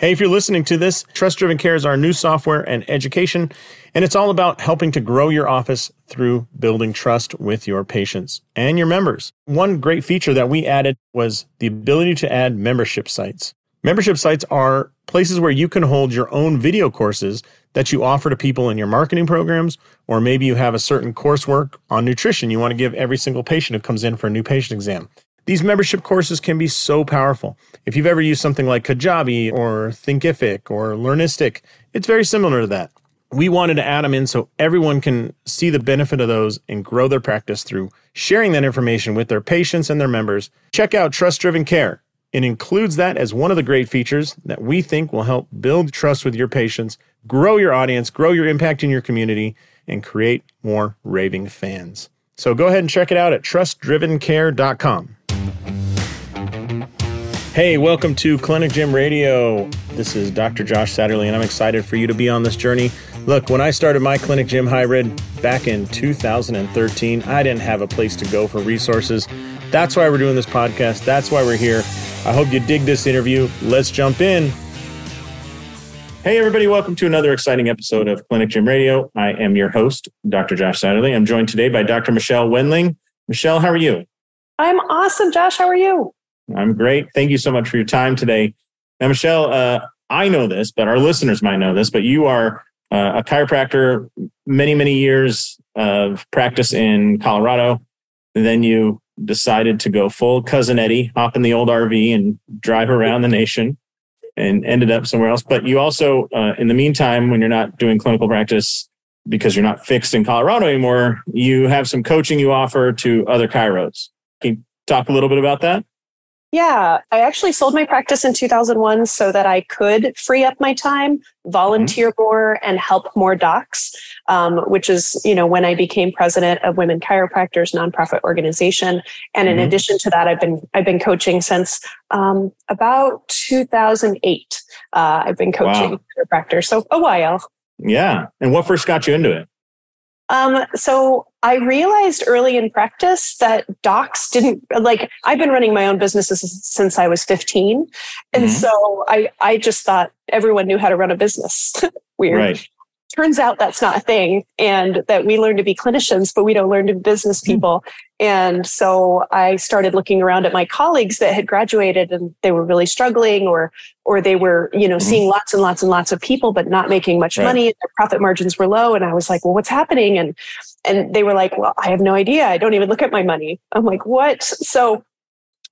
Hey, if you're listening to this, Trust Driven Care is our new software and education, and it's all about helping to grow your office through building trust with your patients and your members. One great feature that we added was the ability to add membership sites. Membership sites are places where you can hold your own video courses that you offer to people in your marketing programs, or maybe you have a certain coursework on nutrition you want to give every single patient who comes in for a new patient exam. These membership courses can be so powerful. If you've ever used something like Kajabi or Thinkific or Learnistic, it's very similar to that. We wanted to add them in so everyone can see the benefit of those and grow their practice through sharing that information with their patients and their members. Check out Trust Driven Care. It includes that as one of the great features that we think will help build trust with your patients, grow your audience, grow your impact in your community, and create more raving fans. So go ahead and check it out at trustdrivencare.com. Hey, welcome to Clinic Gym Radio. This is Dr. Josh Satterley, and I'm excited for you to be on this journey. Look, when I started my Clinic Gym Hybrid back in 2013, I didn't have a place to go for resources. That's why we're doing this podcast. That's why we're here. I hope you dig this interview. Let's jump in. Hey, everybody, welcome to another exciting episode of Clinic Gym Radio. I am your host, Dr. Josh Satterley. I'm joined today by Dr. Michelle Wendling. Michelle, how are you? I'm awesome, Josh. How are you? I'm great. Thank you so much for your time today. Now, Michelle, uh, I know this, but our listeners might know this, but you are uh, a chiropractor, many, many years of practice in Colorado. And then you decided to go full cousin Eddie, hop in the old RV and drive around the nation and ended up somewhere else. But you also, uh, in the meantime, when you're not doing clinical practice, because you're not fixed in Colorado anymore, you have some coaching you offer to other chiros. Can you talk a little bit about that? Yeah, I actually sold my practice in 2001 so that I could free up my time, volunteer mm-hmm. more, and help more docs. Um, which is, you know, when I became president of Women Chiropractors nonprofit organization. And in mm-hmm. addition to that, I've been I've been coaching since um, about 2008. Uh, I've been coaching wow. chiropractors, so a while. Yeah, and what first got you into it? Um, so I realized early in practice that docs didn't like I've been running my own businesses since I was 15. And mm-hmm. so I I just thought everyone knew how to run a business. Weird. Right turns out that's not a thing and that we learn to be clinicians but we don't learn to be business hmm. people. And so i started looking around at my colleagues that had graduated and they were really struggling or or they were you know mm-hmm. seeing lots and lots and lots of people but not making much right. money. Their profit margins were low. And i was like well what's happening? And and they were like well i have no idea. I don't even look at my money. I'm like what? So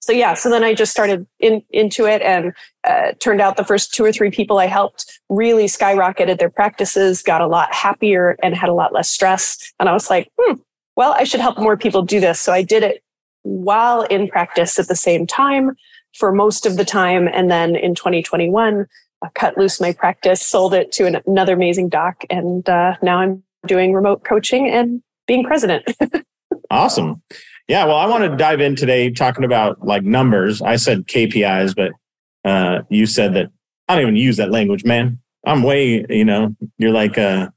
so yeah so then i just started in, into it and uh, turned out the first two or three people i helped really skyrocketed their practices got a lot happier and had a lot less stress. And i was like hmm, well i should help more people do this. So i did it while in practice at the same time for most of the time. And then in 2021 I cut loose my practice sold it to an, another amazing doc and uh, now i'm doing remote coaching and being president. Awesome yeah, well, I want to dive in today talking about like numbers. I said KPIs, but uh, you said that I don't even use that language, man. I'm way, you know, you're like uh,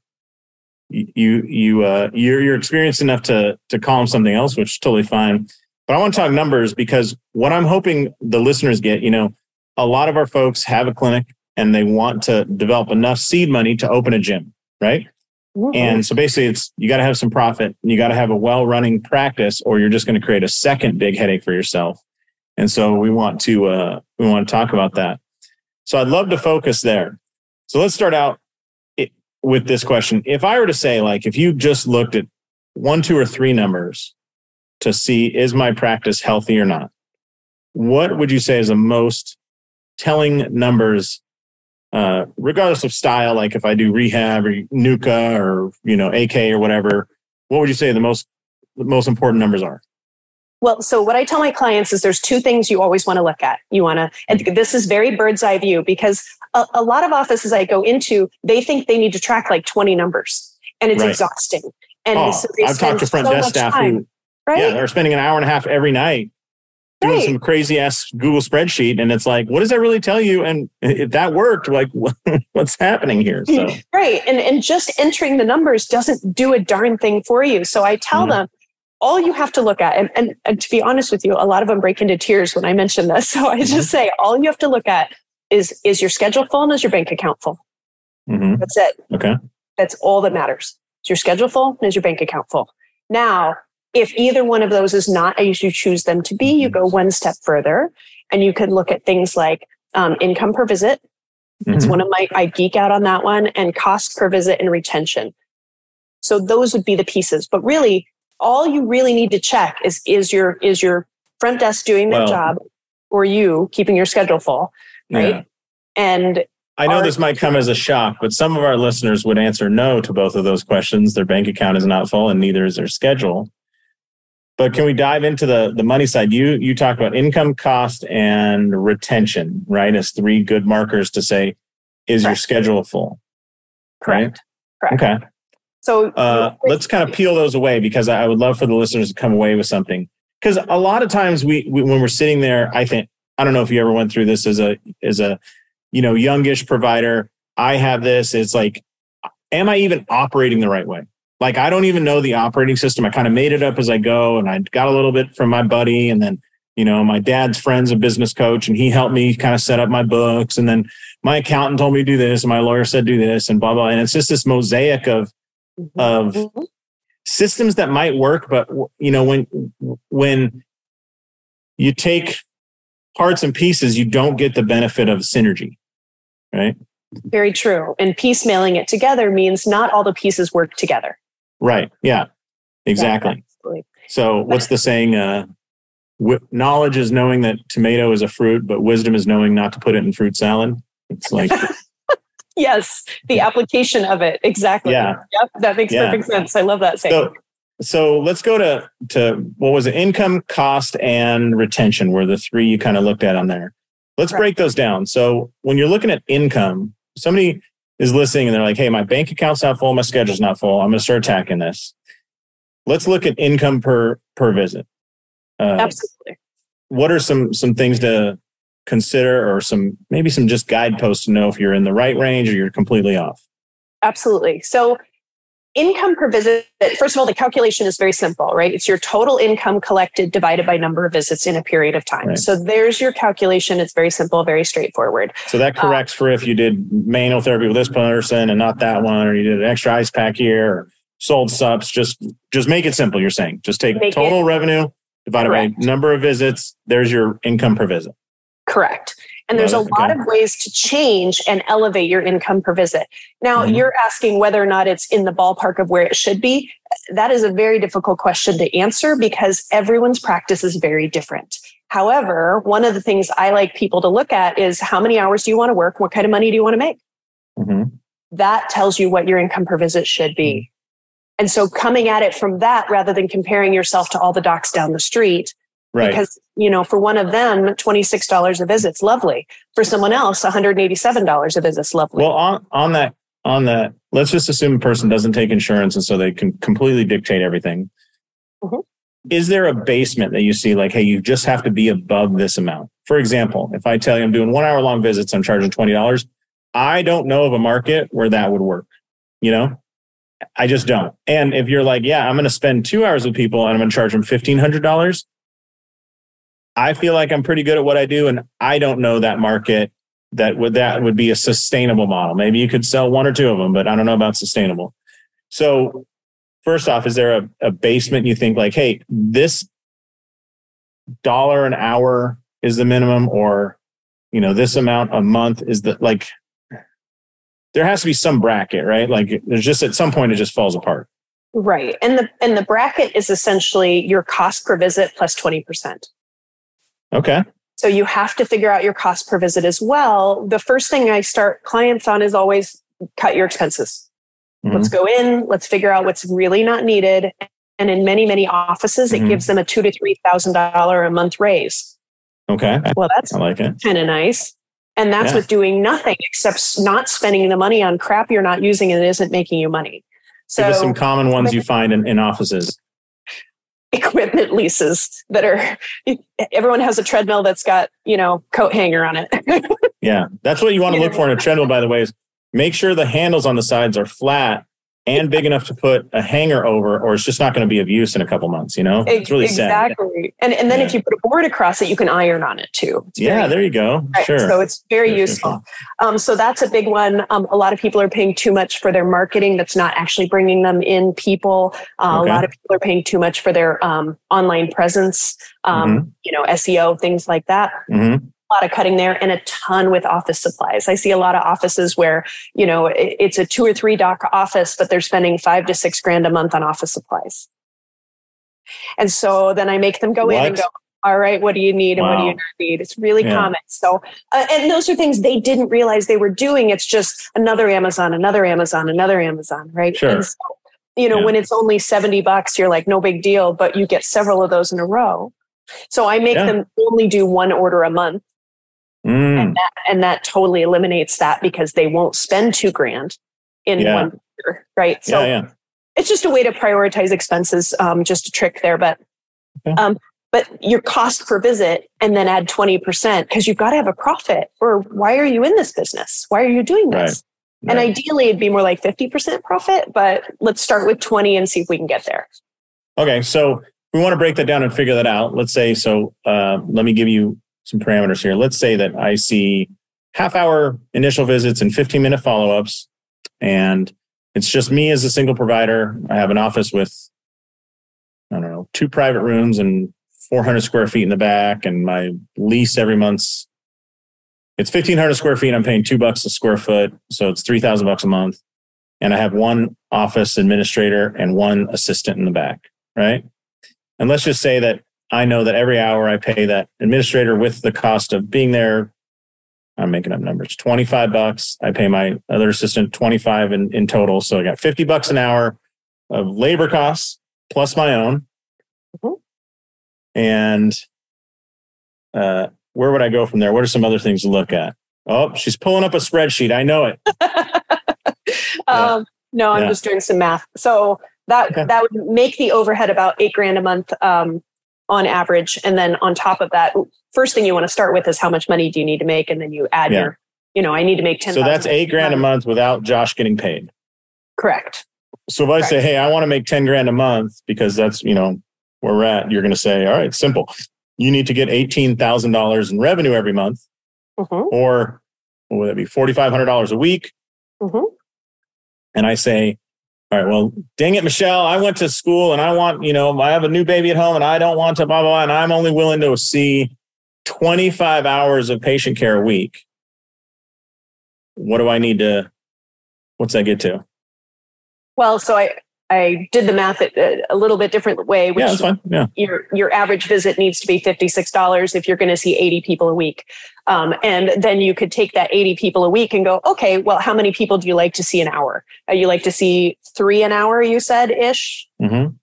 you you uh, you're you're experienced enough to to call them something else, which is totally fine. But I want to talk numbers because what I'm hoping the listeners get, you know, a lot of our folks have a clinic and they want to develop enough seed money to open a gym, right? And so basically it's you got to have some profit and you got to have a well running practice or you're just going to create a second big headache for yourself. And so we want to uh, we want to talk about that. So I'd love to focus there. So let's start out with this question. If I were to say like if you just looked at one, two or three numbers to see is my practice healthy or not, what would you say is the most telling numbers uh, regardless of style, like if I do rehab or NUCCA or you know AK or whatever, what would you say the most the most important numbers are? Well, so what I tell my clients is there's two things you always want to look at. You want to, and this is very bird's eye view because a, a, lot of offices I go into, they think they need to track like 20 numbers and it's right. exhausting. And oh, so I've talked to front so desk staff time, who, right? yeah, they're spending an hour and a half every night doing right. some crazy ass Google spreadsheet, and it's like, what does that really tell you? And if that worked, like, what's happening here? So right, and and just entering the numbers doesn't do a darn thing for you. So I tell mm-hmm. them all you have to look at, and, and, and, to be honest with you, a lot of them break into tears when I mention this. So I just mm-hmm. say all you have to look at is is your schedule full and is your bank account full? hmm That's it. Okay. That's all that matters. Is your schedule full and is your bank account full? Now, if either one of those is not as you choose them to be, you go one step further and you can look at things like um, income per visit. It's Mhm. one of my, I geek out on that one, and cost per visit and retention. So those would be the pieces. But really, all you really need to check is is your is your front desk doing their Well- job or you keeping your schedule full, right? Yeah. And I know this might come as a shock, but some of our listeners would answer no to both of those questions. Their bank account is not full, and neither is their schedule. But can we dive into the the money side? You you talk about income, cost, and retention, right? As three good markers to say, is your schedule full? correct. Correct. Okay. So Uh, let's kind of peel those away because I would love for the listeners to come away with something. Because a lot of times we, we when we're sitting there, I think I don't know if you ever went through this as a as a you know youngish provider. I have this. It's like, am I even operating the right way? Like I don't even know the operating system. I kind of made it up as I go, and I got a little bit from my buddy, and then you know my dad's friend's a business coach, and he helped me kind of set up my books, and then my accountant told me to do this, and my lawyer said do this, and blah blah. And it's just this mosaic of of Mhm. systems that might work but you know when when you take parts and pieces you don't get the benefit of synergy right very true. And piecemealing it together means not all the pieces work together. Right yeah exactly Yeah, so what's the saying uh knowledge is knowing that tomato is a fruit but wisdom is knowing not to put it in fruit salad it's like Yes, the application of it. Exactly. Yeah. Yep. That makes Yeah. perfect sense. I love that saying. so so let's go to to what was it income cost and retention were the three you kind of looked at on there let's Right. break those down so when you're looking at income somebody is listening and they're like hey my bank account's not full my schedule's not full i'm going to start attacking this let's look at income per per visit uh, Absolutely. what are some some things to consider or some maybe some just guideposts to know if you're in the right range or you're completely off Absolutely. So, income per visit, first of all, the calculation is very simple, right? It's your total income collected divided by number of visits in a period of time. Right. So, there's your calculation. It's very simple, very straightforward. So that Uh, corrects for if you did manual therapy with this person and not that one, or you did an extra ice pack here, or sold subs. Just just make it simple. You're saying just take total revenue divided Correct. by number of visits. There's your income per visit. Correct. And there's a lot Okay. of ways to change and elevate your income per visit. Now, Mhm. you're asking whether or not it's in the ballpark of where it should be. That is a very difficult question to answer because everyone's practice is very different. However, one of the things I like people to look at is how many hours do you want to work? What kind of money do you want to make? Mhm. That tells you what your income per visit should be. And so coming at it from that rather than comparing yourself to all the docs down the street, Right. because you know for one of them $26 a visit's lovely for someone else $187 a visit's lovely well, on on that on that, let's just assume a person doesn't take insurance, and so they can completely dictate everything. Mhm. Is there a basement that you see like, hey, you just have to be above this amount? For example, if I tell you I'm doing one hour long visits, I'm charging twenty dollars. I don't know of a market where that would work. You know, I just don't. And if you're like, yeah, I'm going to spend two hours with people and I'm going to charge them fifteen hundred dollars, I feel like I'm pretty good at what I do, and I don't know that market that would that would be a sustainable model. Maybe you could sell one or two of them, but I don't know about sustainable. So, first off, is there a, a basement you think like, hey, this dollar an hour is the minimum, or you know, this amount a month is the like? There has to be some bracket, right? Like, there's just at some point it just falls apart. right and the and the bracket is essentially your cost per visit plus 20% Okay. so you have to figure out your cost per visit as well the first thing i start clients on is always cut your expenses Mhm. let's go in let's figure out what's really not needed and in many many offices Mhm. it gives them a two to three thousand dollar a month raise Okay. well that's I like it. kind of nice. And that's Yeah. with doing nothing except not spending the money on crap you're not using and it isn't making you money. Give us So some common ones you find in, in offices. equipment leases that are everyone has a treadmill that's got, you know, coat hanger on it. Yeah, that's what you want to look for in a treadmill. By the way, is make sure the handles on the sides are flat and big enough to put a hanger over, or it's just not going to be of use in a couple months. You know, it's really exactly. Sad. And and then yeah. if you put a board across it, you can iron on it too. It's yeah, there you go. Right. Sure. So it's very sure, useful. Sure. Um, so that's a big one. Um, a lot of people are paying too much for their marketing. That's not actually bringing them in people. Uh, okay. A lot of people are paying too much for their um, online presence. Um, mm-hmm. You know, SEO things like that. Mm-hmm lot of cutting there and a ton with office supplies. I see a lot of offices where, you know, it's a two or three doc office, but they're spending five to six grand a month on office supplies. And so then I make them go what? in and go, all right, what do you need and wow. what do you not need? It's really yeah. common. So, uh, and those are things they didn't realize they were doing. It's just another Amazon, another Amazon, another Amazon, right? Sure. So, you know, yeah. when it's only 70 bucks, you're like, no big deal, but you get several of those in a row. So I make yeah. them only do one order a month Mm. And, that, and that totally eliminates that because they won't spend two grand in yeah. one year, right? So yeah, yeah. it's just a way to prioritize expenses, um, just a trick there. But okay. um, but your cost per visit and then add 20% because you've got to have a profit or why are you in this business? Why are you doing this? Right. And right. ideally it'd be more like 50% profit, but let's start with 20 and see if we can get there. Okay. So we want to break that down and figure that out. Let's say, so uh, let me give you some parameters here. Let's say that I see half hour initial visits and 15 minute follow ups, and it's just me as a single provider. I have an office with, I don't know, two private rooms and 400 square feet in the back, and my lease every month's it's 1500 square feet. I'm paying two bucks a square foot, so it's 3000 bucks a month. And I have one office administrator and one assistant in the back, right? And let's just say that I know that every hour I pay that administrator with the cost of being there. I'm making up numbers. 25 bucks. I pay my other assistant 25 in, in total. So I got 50 bucks an hour of labor costs plus my own. Mm-hmm. And uh, where would I go from there? What are some other things to look at? Oh, she's pulling up a spreadsheet. I know it. um, no, I'm yeah. just doing some math. So that okay. that would make the overhead about eight grand a month um, on average. And then on top of that, first thing you want to start with is how much money do you need to make? And then you add yeah. your, you know, I need to make 10. So that's eight grand a month without Josh getting paid. Correct. So if I say, Hey, I want to make 10 grand a month because that's, you know, where we're at, you're going to say, all right, simple. You need to get $18,000 in revenue every month mm-hmm. or what would that be? $4,500 a week. Mm-hmm. And I say, all right, well, dang it, Michelle, I went to school and I want, you know, I have a new baby at home and I don't want to blah, blah, blah. And I'm only willing to see 25 hours of patient care a week. What do I need to, what's that get to? Well, so I, I did the math a, a little bit different way. Which yeah, that's fine. Yeah. Your your average visit needs to be fifty six dollars if you're going to see eighty people a week, um, and then you could take that eighty people a week and go, okay, well, how many people do you like to see an hour? Uh, you like to see three an hour? You said ish. Mm-hmm.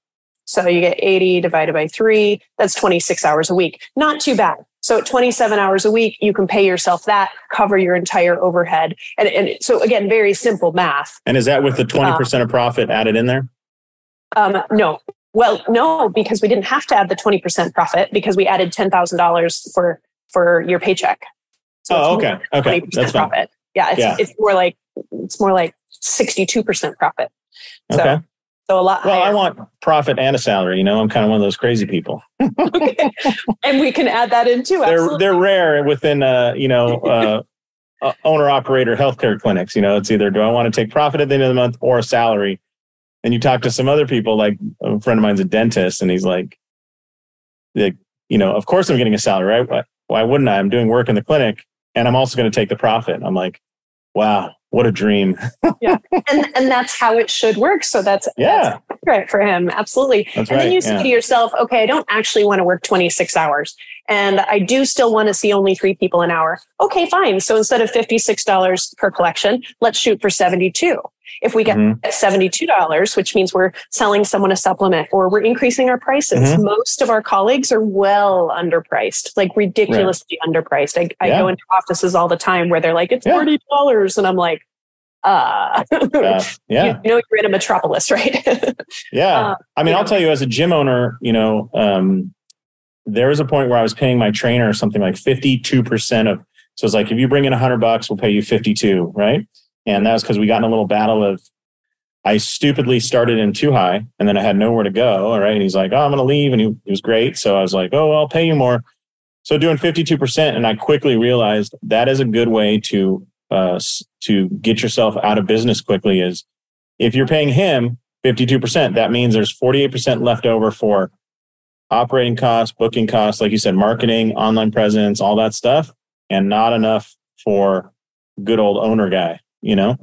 So you get eighty divided by three. That's twenty six hours a week. Not too bad. So at 27 hours a week, you can pay yourself that, cover your entire overhead. And, and so again, very simple math. And is that with the 20% uh, of profit added in there? Um, no. Well, no, because we didn't have to add the 20% profit because we added $10,000 for, for your paycheck. So oh, okay. Okay. That's profit. Fine. Yeah it's, yeah. it's more like, it's more like 62% profit. So, okay. So a lot. Well, higher. I want profit and a salary. You know, I'm kind of one of those crazy people. okay. And we can add that in too. They're they're rare within uh, you know uh, uh, owner operator healthcare clinics. You know, it's either do I want to take profit at the end of the month or a salary and you talk to some other people, like a friend of mine's a dentist, and he's like, like you know, of course I'm getting a salary, right? Why, why wouldn't I? I'm doing work in the clinic, and I'm also going to take the profit. I'm like, wow, what a dream. yeah, and and that's how it should work. So that's yeah, that's right for him, absolutely. That's and right, then you say yeah. to yourself, okay, I don't actually want to work 26 hours, and I do still want to see only three people an hour. Okay, fine. So instead of $56 per collection, let's shoot for 72. If we get mm-hmm. $72, which means we're selling someone a supplement or we're increasing our prices, mm-hmm. most of our colleagues are well underpriced, like ridiculously underpriced. I, I yeah. go into offices all the time where they're like, it's $40. Yeah. And I'm like, uh, uh yeah. you, know, you're in a metropolis, right? yeah. Uh, I mean, I'll know. tell you as a gym owner, you know, um, there was a point where I was paying my trainer something like 52% of, so it's like, if you bring in a hundred bucks, we'll pay you 52, right? And that was because we got in a little battle of I stupidly started in too high and then I had nowhere to go. All right. And he's like, Oh, I'm to leave. And he, he was great. So I was like, Oh, I'll pay you more. So doing 52%. And I quickly realized that is a good way to, uh, to get yourself out of business quickly is if you're paying him 52%, that means there's 48% left over for operating costs, booking costs, like you said, marketing, online presence, all that stuff, and not enough for good old owner guy, you know?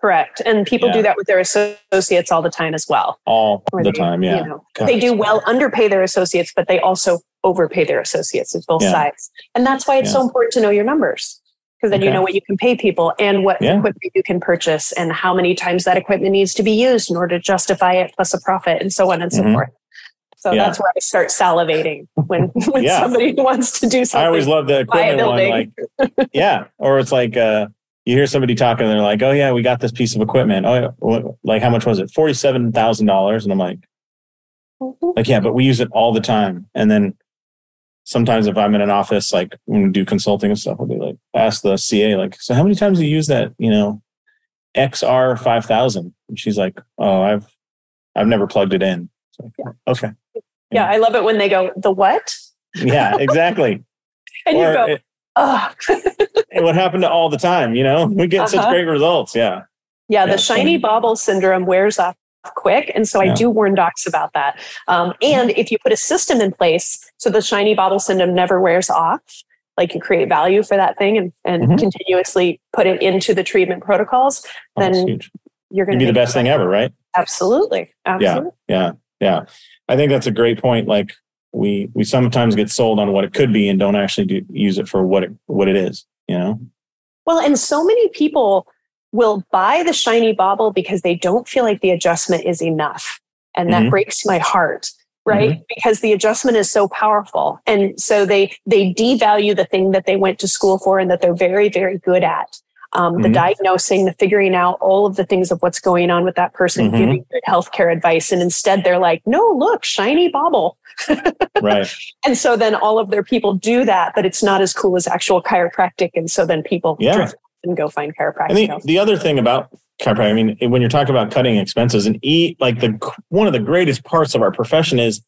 Correct. And people yeah. do that with their associates all the time as well. All the they, time, yeah. You know, they do well underpay their associates, but they also overpay their associates It's both yeah. sides. And that's why it's yeah. so important to know your numbers because then okay. you know what you can pay people and what equipment you can purchase and how many times that equipment needs to be used in order to justify it plus a profit and so on and so mm-hmm. forth. So yeah. that's where I start salivating when when yeah. somebody wants to do something. I always love the equipment one, like yeah, or it's like uh, you hear somebody talking, and they're like, "Oh yeah, we got this piece of equipment. Oh, like how much was it? Forty seven thousand dollars." And I'm like, mm-hmm. like yeah, but we use it all the time. And then sometimes if I'm in an office, like when we do consulting and stuff, I'll be like, ask the CA, like, so how many times do you use that? You know, XR five thousand? And she's like, oh, I've I've never plugged it in. Like, yeah. Okay. Yeah. yeah, I love it when they go, the what? yeah, exactly. and or you go, it, oh. it would happen to all the time, you know? We get uh-huh. such great results. Yeah. Yeah, the shiny funny. bauble syndrome wears off quick. And so yeah. I do warn docs about that. Um, and if you put a system in place so the shiny bauble syndrome never wears off, like you create value for that thing and, and mm-hmm. continuously put it into the treatment protocols, oh, then you're going to be the best thing ever, right? Absolutely. Absolutely. Yeah. Yeah. Yeah. I think that's a great point. Like we we sometimes get sold on what it could be and don't actually do, use it for what it what it is you know? Well and so many people will buy the shiny bauble because they don't feel like the adjustment is enough. And that mm-hmm. breaks my heart right? Mm-hmm. because the adjustment is so powerful. And so they they devalue the thing that they went to school for and that they're very very good at um, mm-hmm. the diagnosing, the figuring out all of the things of what's going on with that person, mm-hmm. giving good healthcare advice. And instead they're like, no, look, shiny bauble. right. And so then all of their people do that, but it's not as cool as actual chiropractic. And so then people yeah. and go find chiropractic. And the, the other thing about chiropractic, I mean, when you're talking about cutting expenses and eat, like the one of the greatest parts of our profession is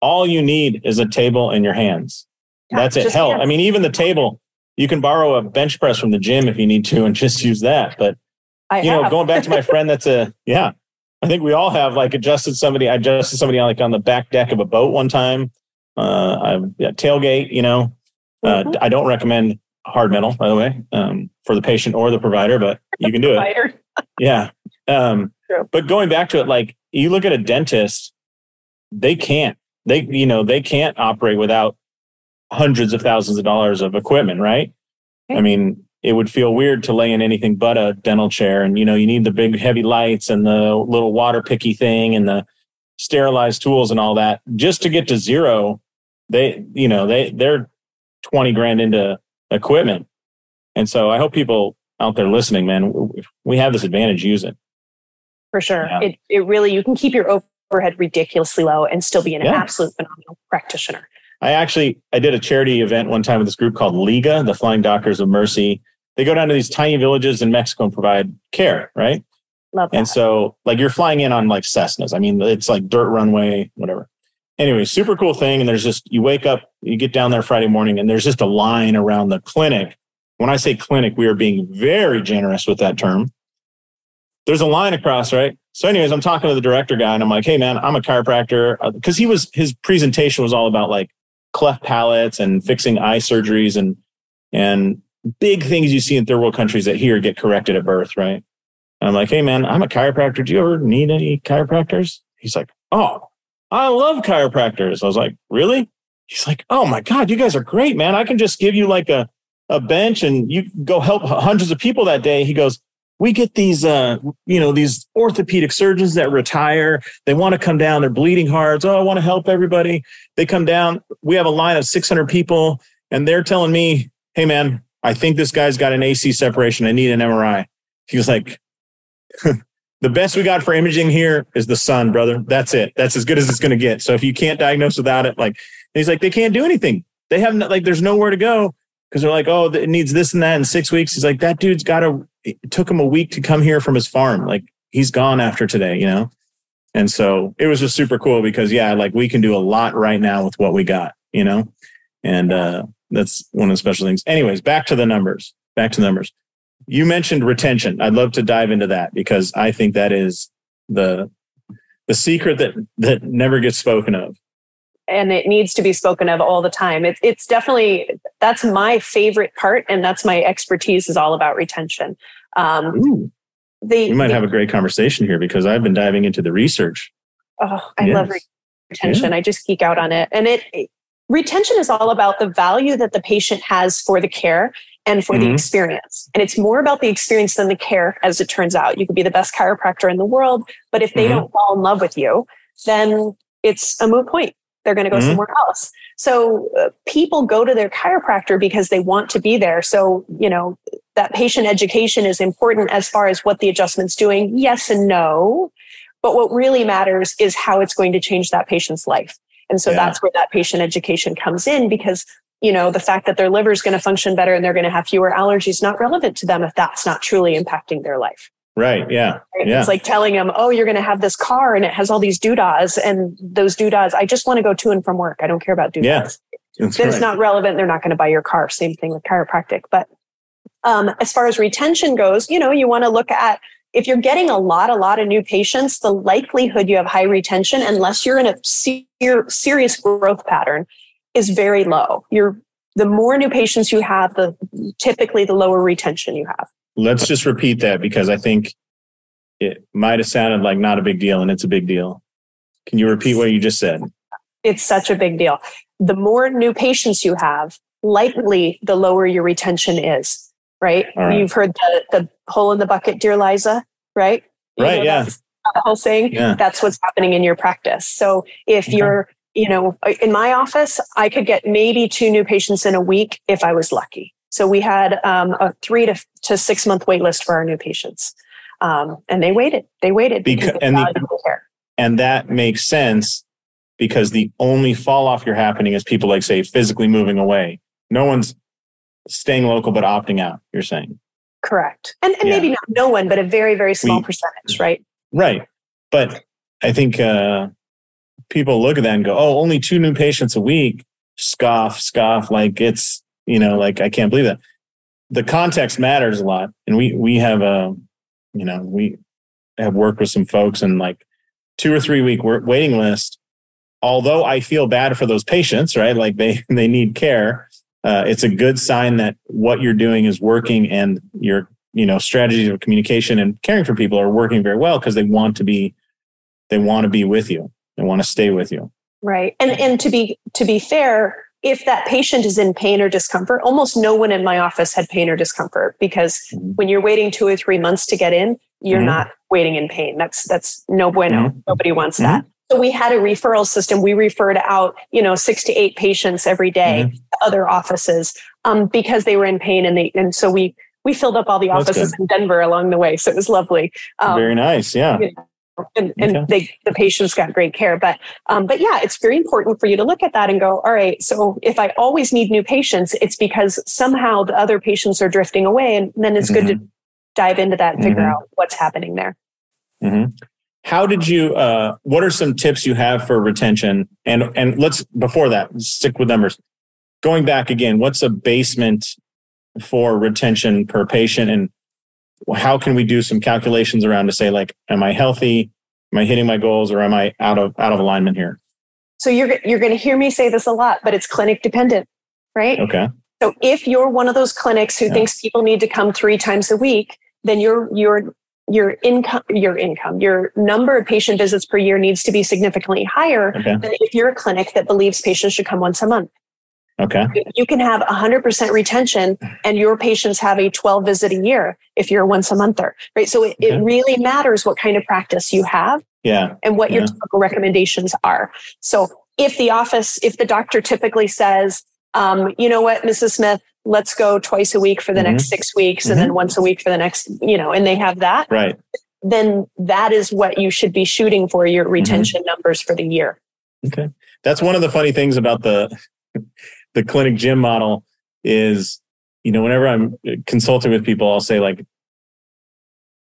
all you need is a table in your hands. Yeah, That's it. Hell, I mean, even the table, you can borrow a bench press from the gym if you need to and just use that. But I you have. know, going back to my friend, that's a yeah. I think we all have like adjusted somebody. I adjusted somebody on like on the back deck of a boat one time. Uh, I yeah, tailgate. You know, uh, mm-hmm. I don't recommend hard metal, by the way, um, for the patient or the provider, but you can do it. yeah. Um, but going back to it, like you look at a dentist, they can't. They you know they can't operate without hundreds of thousands of dollars of equipment, right? Okay. I mean, it would feel weird to lay in anything but a dental chair. And, you know, you need the big heavy lights and the little water picky thing and the sterilized tools and all that just to get to zero. They, you know, they, they're 20 grand into equipment. And so I hope people out there listening, man, we have this advantage, use it. For sure. Yeah. It, it really, you can keep your overhead ridiculously low and still be an yeah. absolute phenomenal practitioner. I actually I did a charity event one time with this group called Liga, the Flying Doctors of Mercy. They go down to these tiny villages in Mexico and provide care, right? Love that. And so like you're flying in on like Cessnas. I mean, it's like dirt runway, whatever. Anyway, super cool thing. And there's just you wake up, you get down there Friday morning, and there's just a line around the clinic. When I say clinic, we are being very generous with that term. There's a line across, right? So, anyways, I'm talking to the director guy, and I'm like, "Hey, man, I'm a chiropractor," because uh, he was his presentation was all about like cleft palates and fixing eye surgeries and and big things you see in third world countries that here get corrected at birth, right? And I'm like, hey man, I'm a chiropractor. Do you ever need any chiropractors? He's like, oh, I love chiropractors. I was like, really? He's like, oh my God, you guys are great, man. I can just give you like a, a bench and you go help hundreds of people that day. He goes, we get these uh, you know these orthopedic surgeons that retire. They want to come down. They're bleeding hearts oh i want to help everybody. They come down. We have a line of 600 people and they're telling me hey man i think this guy's got an ac separation. I need an mri he's like the best we got for imaging here is the sun brother. That's it. That's as good as it's going to get. So if you can't diagnose without it like he's like they can't do anything. They have no, like there's nowhere to go because they're like oh it needs this and that in six weeks he's like that dude's got to it took him a week to come here from his farm. Like he's gone after today, you know? And so it was just super cool because yeah, like we can do a lot right now with what we got, you know? And uh that's one of the special things. Anyways, back to the numbers. Back to the numbers. You mentioned retention. I'd love to dive into that because I think that is the the secret that that never gets spoken of and it needs to be spoken of all the time. It's it's definitely that's my favorite part, and that's my expertise is all about retention. Um, the, we might the, have a great conversation here because I've been diving into the research. Oh, I yes. love retention. Yeah. I just geek out on it, and it, it, retention is all about the value that the patient has for the care and for mm-hmm. the experience. And it's more about the experience than the care, as it turns out. You could be the best chiropractor in the world, but if they mm-hmm. don't fall in love with you, then it's a moot point they're going to go mm-hmm. somewhere else. So uh, people go to their chiropractor because they want to be there. So, you know, that patient education is important as far as what the adjustment's doing. Yes and no. But what really matters is how it's going to change that patient's life. And so yeah. that's where that patient education comes in because, you know, the fact that their liver is going to function better and they're going to have fewer allergies not relevant to them if that's not truly impacting their life. Right. Yeah. Yeah. It's like telling them, oh, you're going to have this car and it has all these doodahs and those doodahs. I just want to go to and from work. I don't care about doodahs. Yeah, that's right. it's not relevant. They're not going to buy your car. Same thing with chiropractic. But um, as far as retention goes, you know, you want to look at if you're getting a lot, a lot of new patients, the likelihood you have high retention, unless you're in a ser- serious growth pattern, is very low. You're the more new patients you have, the typically the lower retention you have. Let's just repeat that because I think it might have sounded like not a big deal and it's a big deal. Can you repeat what you just said? It's such a big deal. The more new patients you have, likely the lower your retention is, right? right. You've heard the, the hole in the bucket, dear Liza, right? You right, yeah. The whole saying, yeah. that's what's happening in your practice. So if okay. you're, you know, in my office, I could get maybe two new patients in a week if I was lucky. So we had um, a three to, to six month wait list for our new patients. Um, and they waited. They waited because, because and, the, and that makes sense because the only fall off you're happening is people like say physically moving away. No one's staying local but opting out. You're saying correct, and, and yeah. maybe not no one, but a very very small we, percentage, right? Right, but I think uh, people look at that and go, "Oh, only two new patients a week." Scoff, scoff, like it's you know, like I can't believe that. The context matters a lot, and we we have a, you know, we have worked with some folks and like two or three week waiting list. Although I feel bad for those patients, right? Like they they need care. Uh, it's a good sign that what you're doing is working and your you know strategies of communication and caring for people are working very well because they want to be they want to be with you they want to stay with you right and and to be to be fair if that patient is in pain or discomfort, almost no one in my office had pain or discomfort because mm-hmm. when you're waiting two or three months to get in, you're mm-hmm. not waiting in pain. That's that's no bueno. Mm-hmm. Nobody wants that. Mm-hmm. So we had a referral system. We referred out, you know, six to eight patients every day mm-hmm. to other offices um, because they were in pain, and they and so we we filled up all the offices in Denver along the way. So it was lovely. Um, Very nice. Yeah. You know, and, and okay. they, the patients got great care. But um, but yeah, it's very important for you to look at that and go, all right. So if I always need new patients, it's because somehow the other patients are drifting away, and then it's mm-hmm. good to mm-hmm. dive into that and figure mm-hmm. out what's happening there. Mm-hmm. How did you? Uh, what are some tips you have for retention? And and let's before that stick with numbers. Going back again, what's a basement for retention per patient and how can we do some calculations around to say like am i healthy? Am i hitting my goals or am i out of out of alignment here? So you're you're going to hear me say this a lot but it's clinic dependent right? Okay. So if you're one of those clinics who yeah. thinks people need to come 3 times a week then your your your income your income your number of patient visits per year needs to be significantly higher okay. than if you're a clinic that believes patients should come once a month Okay. You can have 100% retention and your patients have a 12 visit a year if you're once a monther, right? So it, okay. it really matters what kind of practice you have yeah. and what yeah. your typical recommendations are. So if the office, if the doctor typically says, um, you know what, Mrs. Smith, let's go twice a week for the mm-hmm. next six weeks mm-hmm. and then mm-hmm. once a week for the next, you know, and they have that. Right. Then that is what you should be shooting for your mm-hmm. retention mm-hmm. numbers for the year. Okay. That's one of the funny things about the the clinic gym model is, you know, whenever I'm consulting with people, I'll say like,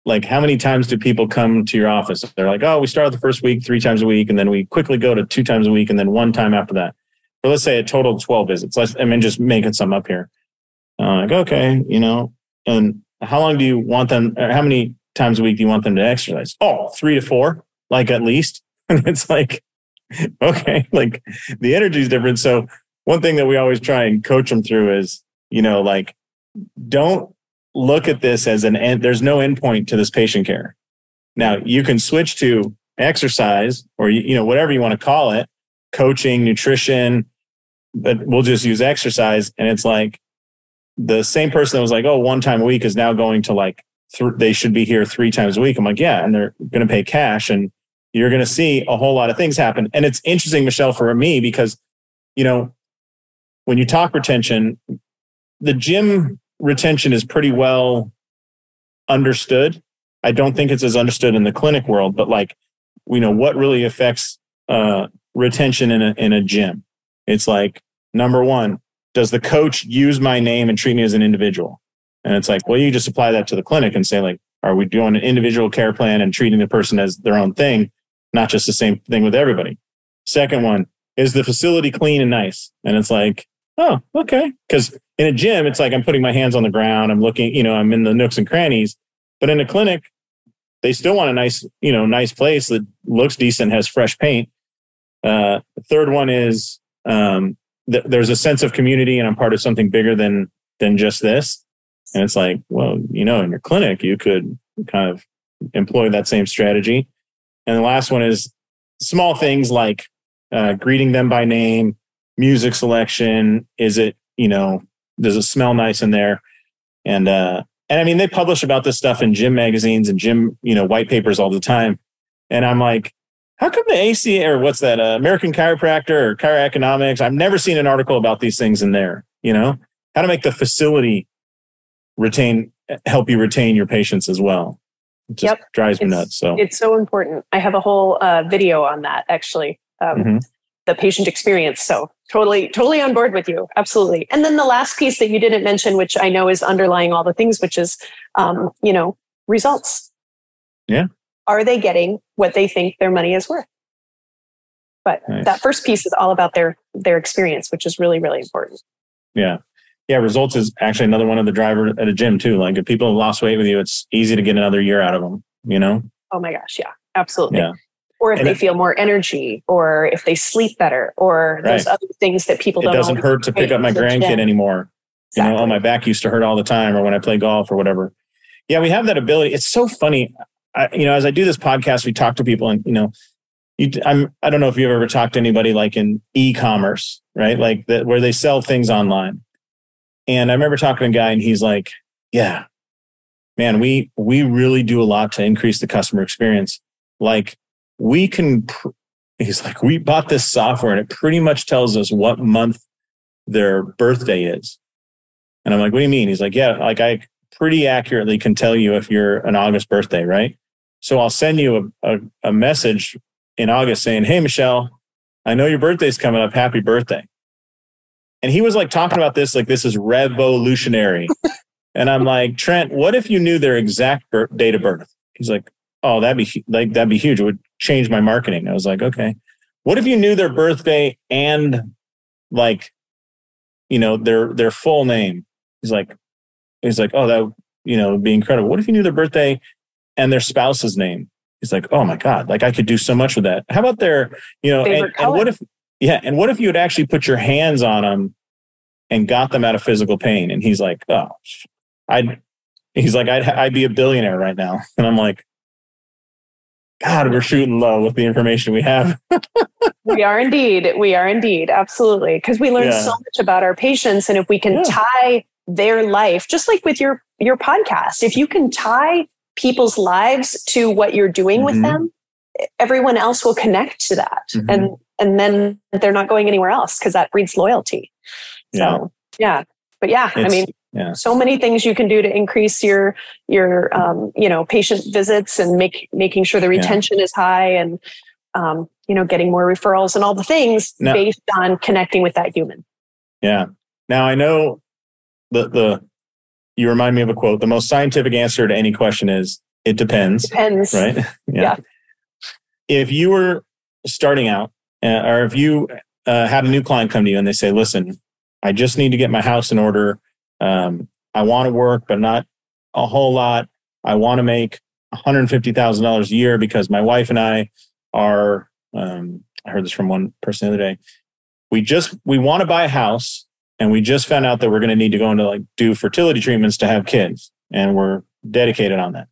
like how many times do people come to your office? They're like, oh, we start the first week three times a week, and then we quickly go to two times a week, and then one time after that. But let's say a total of 12 visits. Let's, I mean, just making some up here. Uh, like, okay, you know, and how long do you want them, how many times a week do you want them to exercise? Oh, three to four, like at least. And it's like, okay, like the energy is different. So one thing that we always try and coach them through is, you know, like don't look at this as an end. There's no endpoint to this patient care. Now you can switch to exercise or, you know, whatever you want to call it, coaching, nutrition, but we'll just use exercise. And it's like the same person that was like, oh, one time a week is now going to like, th- they should be here three times a week. I'm like, yeah. And they're going to pay cash and you're going to see a whole lot of things happen. And it's interesting, Michelle, for me, because, you know, when you talk retention, the gym retention is pretty well understood. I don't think it's as understood in the clinic world, but like, you know, what really affects uh, retention in a, in a gym? It's like, number one, does the coach use my name and treat me as an individual? And it's like, well, you just apply that to the clinic and say, like, are we doing an individual care plan and treating the person as their own thing, not just the same thing with everybody? Second one, is the facility clean and nice? And it's like, oh, okay. Because in a gym, it's like I'm putting my hands on the ground. I'm looking, you know, I'm in the nooks and crannies. But in a clinic, they still want a nice, you know, nice place that looks decent, has fresh paint. Uh, the third one is um, th- there's a sense of community, and I'm part of something bigger than than just this. And it's like, well, you know, in your clinic, you could kind of employ that same strategy. And the last one is small things like uh, greeting them by name, music selection. Is it, you know, does it smell nice in there? And uh, and I mean, they publish about this stuff in gym magazines and gym, you know, white papers all the time. And I'm like, how come the AC or what's that, uh, American Chiropractor or Chiroeconomics? I've never seen an article about these things in there. You know, how to make the facility retain, help you retain your patients as well. It just Yep. drives me It's- nuts. So It's so important. I have a whole uh, video on that actually. Um, Mhm. The patient experience. So totally, totally on board with you. Absolutely. And then the last piece that you didn't mention, which I know is underlying all the things, which is, um, you know, results. Yeah. Are they getting what they think their money is worth? But Nice. that first piece is all about their their experience, which is really, really important. Yeah. Yeah. Results is actually another one of the driver at a gym too. Like if people have lost weight with you, it's easy to get another year out of them, you know? Oh my gosh, yeah, absolutely. Yeah. Or if And they it- feel more energy, or if they sleep better, or those other things that people It don't. It doesn't hurt to pick up my grandkid anymore. You know, oh, my back used to hurt all the time or when I play golf or whatever. Yeah, we have that ability. It's so funny. I, you know, as I do this podcast, we talk to people and, you know, you, I'm, I don't know if you've ever talked to anybody like in e-commerce, right? Like that, where they sell things online. And I remember talking to a guy and he's like, yeah, man, we, we really do a lot to increase the customer experience. Like we can, pr- he's like, we bought this software and it pretty much tells us what month their birthday is. And I'm like, what do you mean? He's like, yeah, like I pretty accurately can tell you if you're an August birthday, right? So I'll send you a, a, a message in August saying, Hey, Michelle, I know your birthday's coming up. Happy birthday. And he was like talking about this, like this is revolutionary. and I'm like, Trent, what if you knew their exact bir- date of birth? He's like, Oh, that'd be like, that'd be huge. It would change my marketing. I was like, okay. What if you knew their birthday and like, you know, their, their full name? He's like, he's like, oh, that, you know, would be incredible. What if you knew their birthday and their spouse's name? He's like, oh my God, like I could do so much with that. How about their, you know, and, and what if, yeah, and what if you had actually put your hands on them and got them out of physical pain? And he's like, oh, I'd, he's like, I'd, I'd be a billionaire right now. And I'm like, God, we're shooting low with the information we have. we are indeed. We are indeed. Absolutely. Because we learn Yeah. so much about our patients. And if we can Yeah. tie their life, just like with your your podcast, if you can tie people's lives to what you're doing with Mhm. them, everyone else will connect to that. Mhm. And and then they're not going anywhere else because that breeds loyalty. So yeah. But yeah, I mean, yeah. so many things you can do to increase your your um, you know patient visits and make making sure the Yeah. retention is high and um, you know getting more referrals and all the things Now- based on connecting with that human Yeah. Now I know the the you remind me of a quote. The most scientific answer to any question is It depends. Depends. Right. Yeah. yeah. If you were starting out, uh, or if you uh, had a new client come to you and they say, "Listen, I just need to get my house in order. Um, I want to work, but not a whole lot. I want to make $150,000 a year because my wife and I are, um, I heard this from one person the other day. We just, we want to buy a house and we just found out that we're going to need to go into like do fertility treatments to have kids. And we're dedicated on that.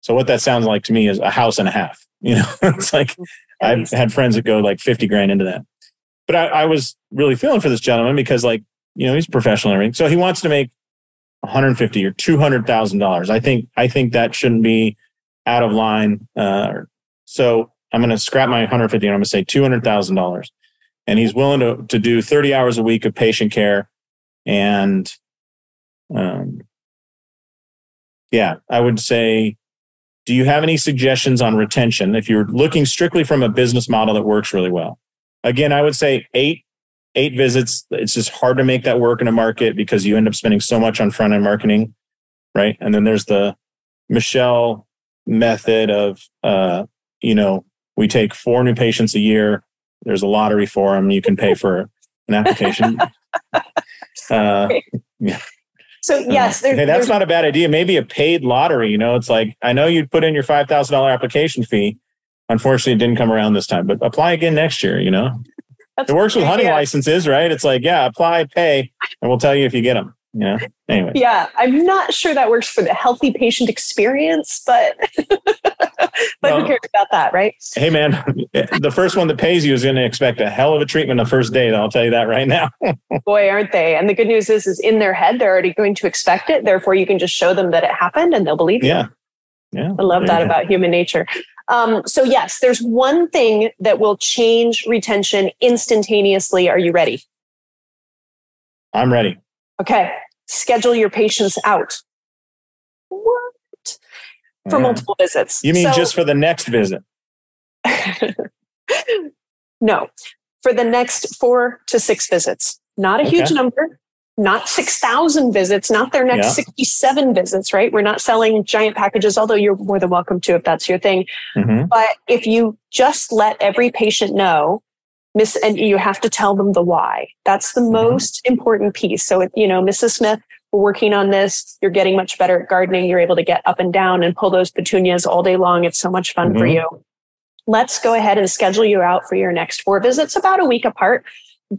So what that sounds like to me is a house and a half. You know, it's like I've had friends that go like 50 grand into that. But I, I was really feeling for this gentleman because like, you know, he's professional everything. So he wants to make 150 or 200 thousand dollars. I think I think that shouldn't be out of line. Uh, so I'm going to scrap my 150 and I'm going to say $200,000. And he's willing to, to do 30 hours a week of patient care. And, um, yeah, I would say, do you have any suggestions on retention if you're looking strictly from a business model that works really well? Again, I would say eight, eight visits. It's just hard to make that work in a market because you end up spending so much on front end marketing, right? And then there's the Michelle method of, uh, you know, we take four new patients a year. There's a lottery for them. You can pay for an application. uh, yeah. So yes, uh, hey, that's not a bad idea. Maybe a paid lottery. You know, it's like I know you'd put in your five thousand dollar application fee. Unfortunately, it didn't come around this time, but apply again next year. You know, that's it works with hunting licenses, right? It's like yeah, apply, pay, and we'll tell you if you get them. Yeah. Anyway. Yeah, I'm not sure that works for the healthy patient experience, but but well, who cares about that, right? Hey, man, the first one that pays you is going to expect a hell of a treatment the first day. I'll tell you that right now. Boy, aren't they? And the good news is, is in their head, they're already going to expect it. Therefore, you can just show them that it happened, and they'll believe you. Yeah. Yeah. I love that about human nature. Um, so yes, there's one thing that will change retention instantaneously. Are you ready? I'm ready. Okay, schedule your patients out. What? For multiple visits. You mean so, just for the next visit? no, for the next four to six visits. Not a okay. huge number, not 6,000 visits, not their next yeah. 67 visits, right? We're not selling giant packages, although you're more than welcome to if that's your thing. Mm-hmm. But if you just let every patient know miss and you have to tell them the why that's the mm-hmm. most important piece so you know mrs smith we're working on this you're getting much better at gardening you're able to get up and down and pull those petunias all day long it's so much fun mm-hmm. for you let's go ahead and schedule you out for your next four visits about a week apart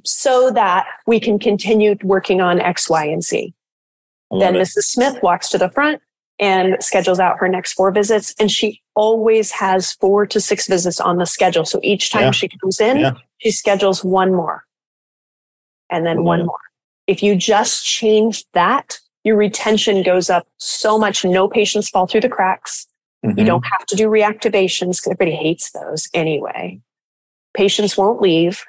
so that we can continue working on x y and z then it. mrs smith walks to the front and schedules out her next four visits. And she always has four to six visits on the schedule. So each time yeah. she comes in, yeah. she schedules one more and then one more. If you just change that, your retention goes up so much. No patients fall through the cracks. Mm-hmm. You don't have to do reactivations because everybody hates those anyway. Patients won't leave.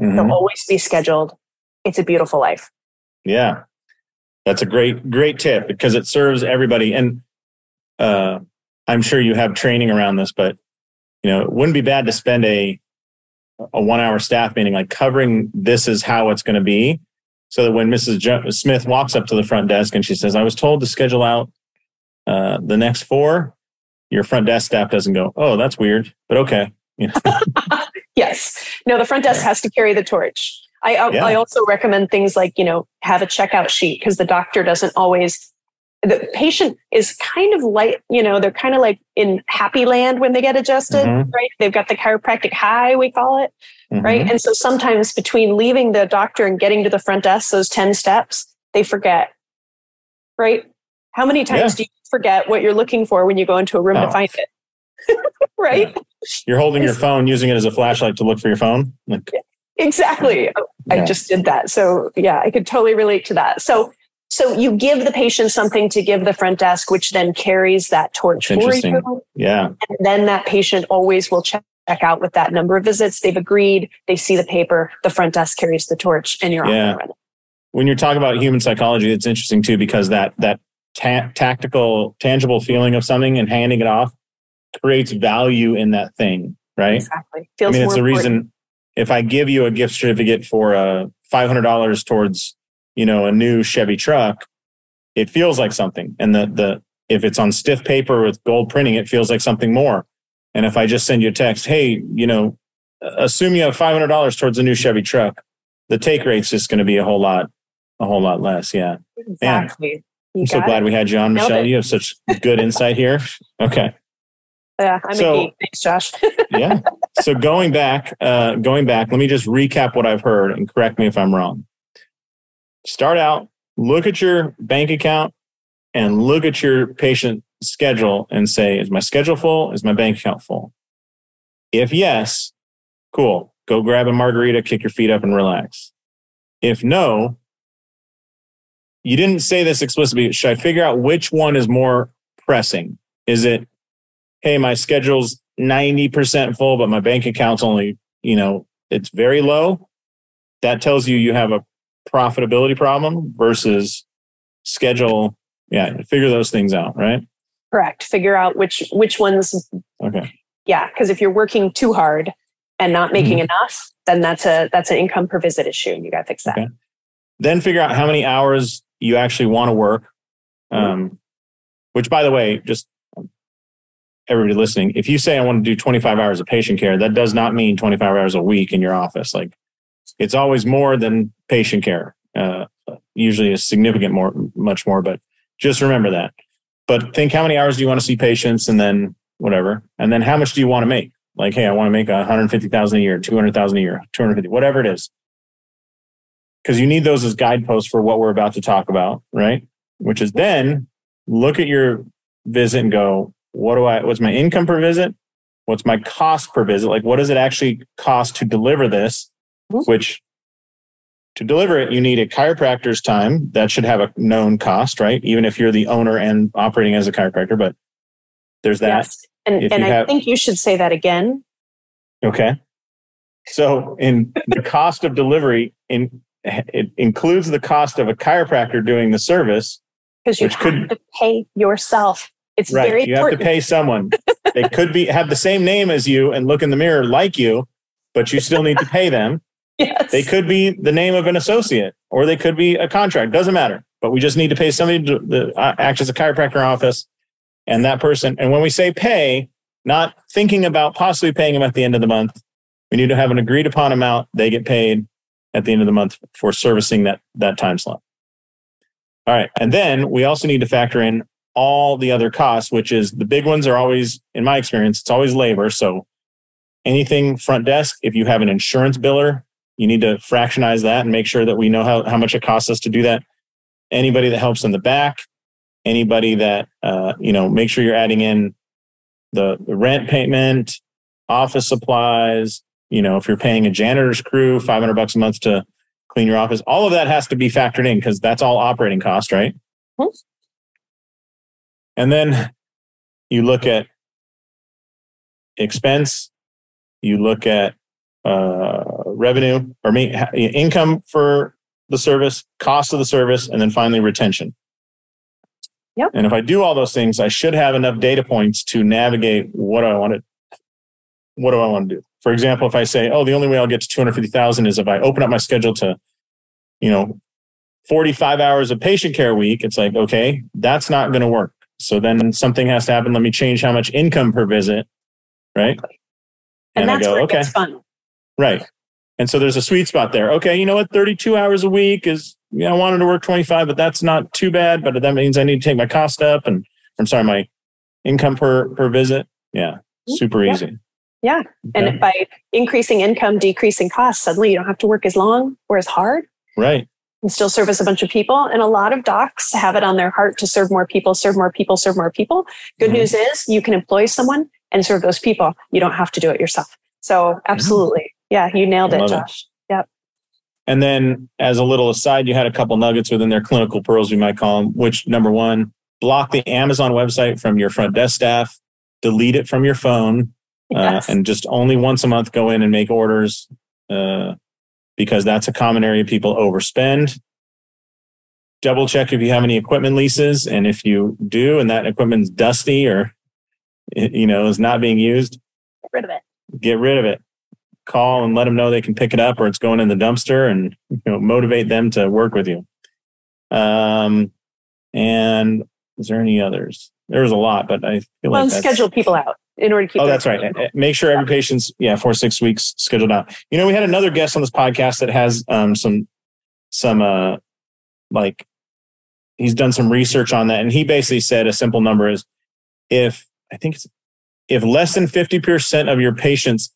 Mm-hmm. They'll always be scheduled. It's a beautiful life. Yeah. That's a great, great tip because it serves everybody. And uh, I'm sure you have training around this, but you know, it wouldn't be bad to spend a a one hour staff meeting like covering this is how it's going to be so that when mrs smith walks up to the front desk and she says i was told to schedule out uh, the next four your front desk staff doesn't go oh that's weird but okay yes no the front desk has to carry the torch I, yeah. I also recommend things like, you know, have a checkout sheet because the doctor doesn't always, the patient is kind of like, you know, they're kind of like in happy land when they get adjusted, mm-hmm. right? They've got the chiropractic high, we call it, mm-hmm. right? And so sometimes between leaving the doctor and getting to the front desk, those 10 steps, they forget, right? How many times yeah. do you forget what you're looking for when you go into a room oh. to find it? right? Yeah. You're holding your phone, using it as a flashlight to look for your phone. Like, Exactly. Yeah. Oh, I just did that. So yeah, I could totally relate to that. So so you give the patient something to give the front desk, which then carries that torch for you. Yeah. And then that patient always will check out with that number of visits. They've agreed, they see the paper, the front desk carries the torch, and you're yeah. on When you're talking about human psychology, it's interesting too because that that ta- tactical, tangible feeling of something and handing it off creates value in that thing, right? Exactly. Feels I mean, it's the reason if I give you a gift certificate for uh, a $500 towards, you know, a new Chevy truck, it feels like something. And the, the, if it's on stiff paper with gold printing, it feels like something more. And if I just send you a text, hey, you know, assume you have five hundred dollars towards a new Chevy truck, the take rate's just going to be a whole lot, a whole lot less. Yeah. Exactly. I'm so glad it. we had you on, Michelle. You have such good insight here. Okay. Yeah, I'm so, a geek. Thanks, Josh. yeah. So going back, uh, going back, let me just recap what I've heard and correct me if I'm wrong. Start out, look at your bank account and look at your patient schedule and say, is my schedule full? Is my bank account full? If yes, cool. Go grab a margarita, kick your feet up, and relax. If no, you didn't say this explicitly. Should I figure out which one is more pressing? Is it, hey, my schedule's 90% full, but my bank account's only, you know, it's very low? That tells you you have a profitability problem versus schedule. Yeah, figure those things out, right? Correct. Figure out which which ones. Okay. Yeah, because if you're working too hard and not making mm-hmm. enough, then that's a that's an income per visit issue, and you got to fix that. Okay. Then figure out how many hours you actually want to work. Um, which, by the way, just everybody listening, if you say I want to do 25 hours of patient care, that does not mean 25 hours a week in your office. Like it's always more than patient care. Uh, usually a significant more, much more, but just remember that. But think how many hours do you want to see patients and then whatever. And then how much do you want to make? Like, hey, I want to make 150,000 a year, 200,000 a year, 250, whatever it is because you need those as guideposts for what we're about to talk about, right? Which is then look at your visit and go, what do I, what's my income per visit? What's my cost per visit? Like, what does it actually cost to deliver this? Mm-hmm. Which to deliver it, you need a chiropractor's time that should have a known cost, right? Even if you're the owner and operating as a chiropractor, but there's that. Yes. And, and I have, think you should say that again. Okay. So in the cost of delivery in it includes the cost of a chiropractor doing the service because you have could, to pay yourself it's right, very you important. have to pay someone they could be have the same name as you and look in the mirror like you but you still need to pay them yes. they could be the name of an associate or they could be a contract doesn't matter but we just need to pay somebody to, to uh, act as a chiropractor office and that person and when we say pay not thinking about possibly paying them at the end of the month we need to have an agreed upon amount they get paid at the end of the month for servicing that, that time slot. All right. And then we also need to factor in all the other costs, which is the big ones are always, in my experience, it's always labor. So anything front desk, if you have an insurance biller, you need to fractionize that and make sure that we know how, how much it costs us to do that. Anybody that helps in the back, anybody that, uh, you know, make sure you're adding in the, the rent payment, office supplies, you know, if you're paying a janitor's crew 500 bucks a month to clean your office, all of that has to be factored in because that's all operating cost, right? And then you look at expense, you look at uh, revenue or me, income for the service, cost of the service, and then finally retention. Yep. And if I do all those things, I should have enough data points to navigate what I want to what do I want to do? For example, if I say, oh, the only way I'll get to 250,000 is if I open up my schedule to, you know, 45 hours of patient care a week, it's like, okay, that's not going to work. So then something has to happen. Let me change how much income per visit. Right. And, and I go, okay. Right. And so there's a sweet spot there. Okay. You know what? 32 hours a week is, you know, I wanted to work 25, but that's not too bad. But that means I need to take my cost up and I'm sorry, my income per, per visit. Yeah. Mm-hmm. Super yeah. easy. Yeah. Okay. And by increasing income, decreasing costs, suddenly you don't have to work as long or as hard. Right. And still service a bunch of people. And a lot of docs have it on their heart to serve more people, serve more people, serve more people. Good mm-hmm. news is you can employ someone and serve those people. You don't have to do it yourself. So absolutely. Mm-hmm. Yeah, you nailed it, Josh. It. Yep. And then as a little aside, you had a couple nuggets within their clinical pearls, we might call them, which number one, block the Amazon website from your front desk staff, delete it from your phone uh, and just only once a month go in and make orders uh, because that's a common area people overspend. Double check if you have any equipment leases, and if you do, and that equipment's dusty or you know is not being used, get rid of it. Get rid of it. Call and let them know they can pick it up, or it's going in the dumpster, and you know motivate them to work with you. Um, and is there any others? there was a lot, but I feel well, like schedule people out in order to keep. Oh, that's right. Make sure every patient's yeah four six weeks scheduled out. You know, we had another guest on this podcast that has um, some some uh like he's done some research on that, and he basically said a simple number is if I think it's if less than fifty percent of your patients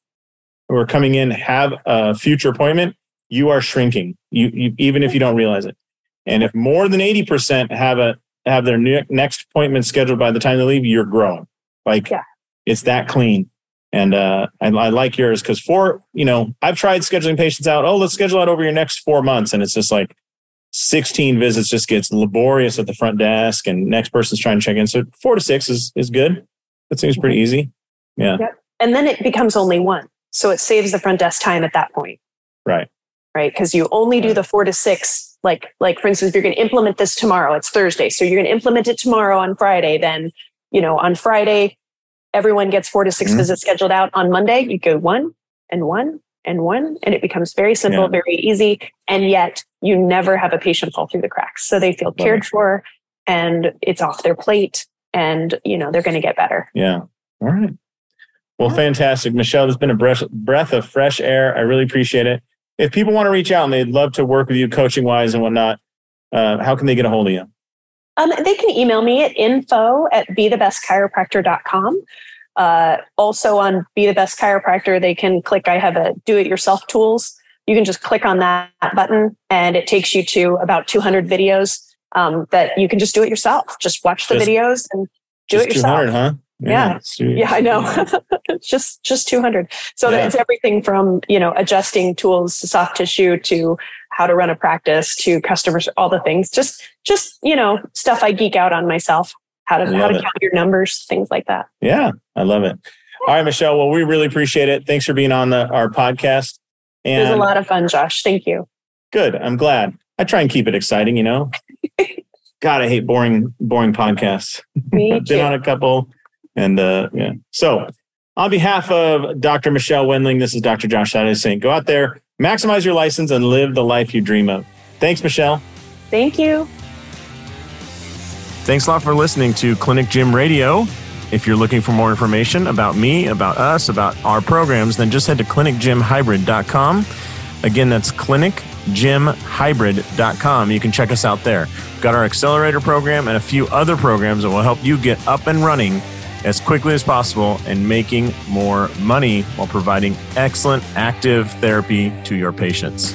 who are coming in have a future appointment, you are shrinking. You, you even if you don't realize it. And if more than eighty percent have a have their next appointment scheduled by the time they leave, you're growing. Like yeah. It's that clean. And uh, I, I like yours because for you know I've tried scheduling patients out. Oh, let's schedule out over your next four months, and it's just like 16 visits just gets laborious at the front desk, and next person's trying to check in. So four to six is is good. That seems pretty easy. Yeah. Yep. And then it becomes only one, so it saves the front desk time at that point. Right. Right, because you only do the four to six. Like like for instance, if you're going to implement this tomorrow, it's Thursday, so you're going to implement it tomorrow on Friday. Then you know on Friday everyone gets four to 6 mm-hmm. visits scheduled out on Monday. You go one and one and one, and it becomes very simple, yeah. very easy. And yet you never have a patient fall through the cracks. So they feel cared for and it's off their plate and, you know, they're going to get better. Yeah. All right. Well, yeah. fantastic. Michelle, there's been a breath, breath of fresh air. I really appreciate it. If people want to reach out and they'd love to work with you coaching wise and whatnot, uh, how can they get a hold of you? Um, they can email me at info at be the bethebestchiropractor.com. Uh, also on Be the Best Chiropractor, they can click, I have a do it yourself tools. You can just click on that button and it takes you to about 200 videos um, that you can just do it yourself. Just watch the just, videos and do it yourself. huh? Yeah. Yeah, yeah I know. just just 200. So yeah. it's everything from, you know, adjusting tools to soft tissue to how to run a practice to customers, all the things. Just just, you know, stuff I geek out on myself. How to how to it. count your numbers, things like that. Yeah, I love it. All right, Michelle. Well, we really appreciate it. Thanks for being on the, our podcast. And it was a lot of fun, Josh. Thank you. Good. I'm glad. I try and keep it exciting, you know. God, I hate boring, boring podcasts. Me I've been on a couple, and uh, yeah. So, on behalf of Dr. Michelle Wendling, this is Dr. Josh Saturday saying, go out there, maximize your license, and live the life you dream of. Thanks, Michelle. Thank you. Thanks a lot for listening to Clinic Gym Radio. If you're looking for more information about me, about us, about our programs, then just head to clinicgymhybrid.com. Again, that's clinicgymhybrid.com. You can check us out there. We've got our accelerator program and a few other programs that will help you get up and running as quickly as possible and making more money while providing excellent active therapy to your patients.